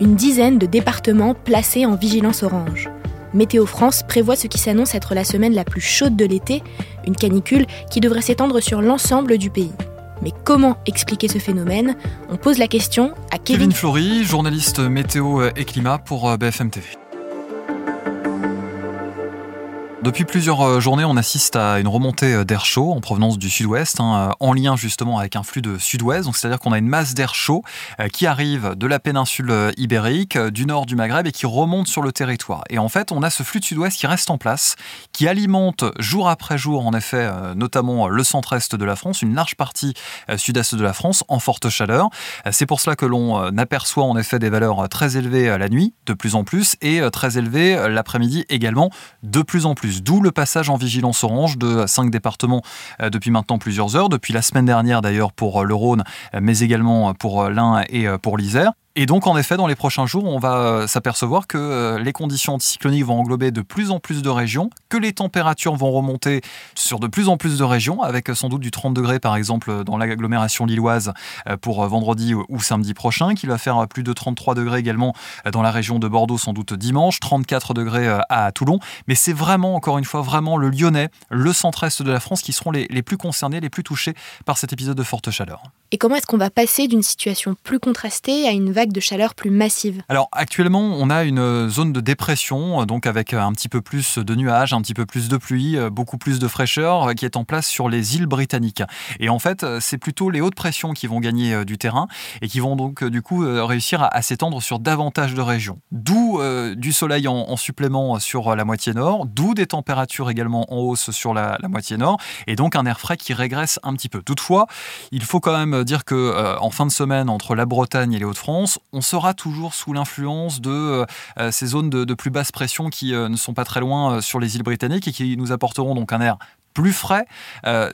une dizaine de départements placés en vigilance orange. Météo France prévoit ce qui s'annonce être la semaine la plus chaude de l'été, une canicule qui devrait s'étendre sur l'ensemble du pays. Mais comment expliquer ce phénomène? On pose la question à Kevin, Kevin Flory, journaliste météo et climat pour BFM TV. Depuis plusieurs euh, journées, on assiste à une remontée euh, d'air chaud en provenance du sud-ouest, hein, euh, en lien justement avec un flux de sud-ouest. C'est-à-dire qu'on a une masse d'air chaud qui arrive de la péninsule ibérique, du nord du Maghreb et qui remonte sur le territoire. Et en fait, on a ce flux de sud-ouest qui reste en place, qui alimente jour après jour, en effet, notamment le centre-est de la France, une large partie sud-est de la France, en forte chaleur. C'est pour cela que l'on aperçoit en effet des valeurs très élevées la nuit, de plus en plus, et très élevées l'après-midi également, de plus en plus. D'où le passage en vigilance orange de cinq départements euh, depuis maintenant plusieurs heures, depuis la semaine dernière d'ailleurs pour euh, le Rhône, euh, mais également pour l'Ain et pour l'Isère. Et donc, en effet, dans les prochains jours, on va euh, s'apercevoir que euh, les conditions anticycloniques vont englober de plus en plus de régions, que les températures vont remonter sur de plus en plus de régions, avec euh, sans doute du 30 degrés, par exemple, dans l'agglomération lilloise pour vendredi ou samedi prochain, qu'il va faire plus de 33 degrés également dans la région de Bordeaux, sans doute dimanche, 34 degrés à Toulon. Mais c'est vraiment, encore une fois, vraiment le Lyonnais, le centre-est de la France qui seront les, les plus concernés, les plus touchés par cet épisode de forte chaleur. Et comment est-ce qu'on va passer d'une situation plus contrastée à une de chaleur plus massive Alors actuellement, on a une zone de dépression, donc avec un petit peu plus de nuages, un petit peu plus de pluie, beaucoup plus de fraîcheur qui est en place sur les îles britanniques. Et en fait, c'est plutôt les hautes pressions qui vont gagner euh, du terrain et qui vont donc du coup euh, réussir à, s'étendre sur davantage de régions. D'où euh, du soleil en, supplément sur la moitié nord, d'où des températures également en hausse sur la, moitié nord et donc un air frais qui régresse un petit peu. Toutefois, il faut quand même dire que en fin de semaine entre la Bretagne et les Hauts-de-France, on sera toujours sous l'influence de euh, euh, ces zones de, plus basse pression qui euh, ne sont pas très loin sur les îles britanniques et qui nous apporteront donc un air plus frais,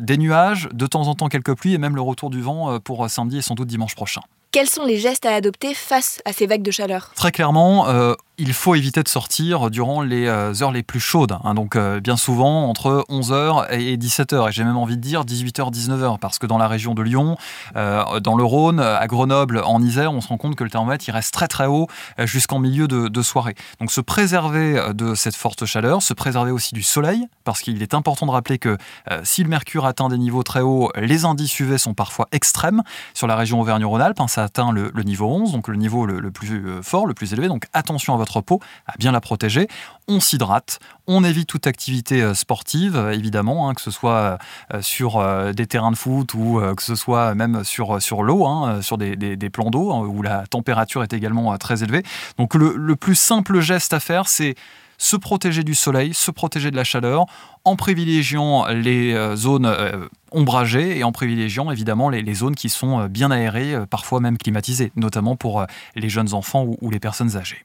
des nuages, de temps en temps quelques pluies et même le retour du vent pour samedi et sans doute dimanche prochain. Quels sont les gestes à adopter face à ces vagues de chaleur? Très clairement, euh, il faut éviter de sortir durant les euh, heures les plus chaudes. Hein. donc euh, bien souvent entre 11h et 17h. Et j'ai même envie de dire 18h, 19h. Parce que dans la région de Lyon, dans le Rhône, à Grenoble, en Isère, on se rend compte que le thermomètre il reste très très haut jusqu'en milieu de, soirée. Donc se préserver de cette forte chaleur, se préserver aussi du soleil. Parce qu'il est important de rappeler que si le mercure atteint des niveaux très hauts, les indices UV sont parfois extrêmes. Sur la région Auvergne-Rhône-Alpes, hein, atteint le, niveau 11, donc le niveau le, plus euh, fort, le plus élevé. Donc attention à votre peau, à bien la protéger. On s'hydrate, on évite toute activité euh, sportive, évidemment, hein, que ce soit euh, sur des terrains de foot ou que ce soit même sur, sur l'eau, hein, sur des, des, plans d'eau hein, où la température est également très élevée. Donc le, le plus simple geste à faire, c'est se protéger du soleil, se protéger de la chaleur, en privilégiant les euh, zones euh, ombragées et en privilégiant évidemment les, zones qui sont euh, bien aérées, parfois même climatisées, notamment pour les jeunes enfants ou, les personnes âgées.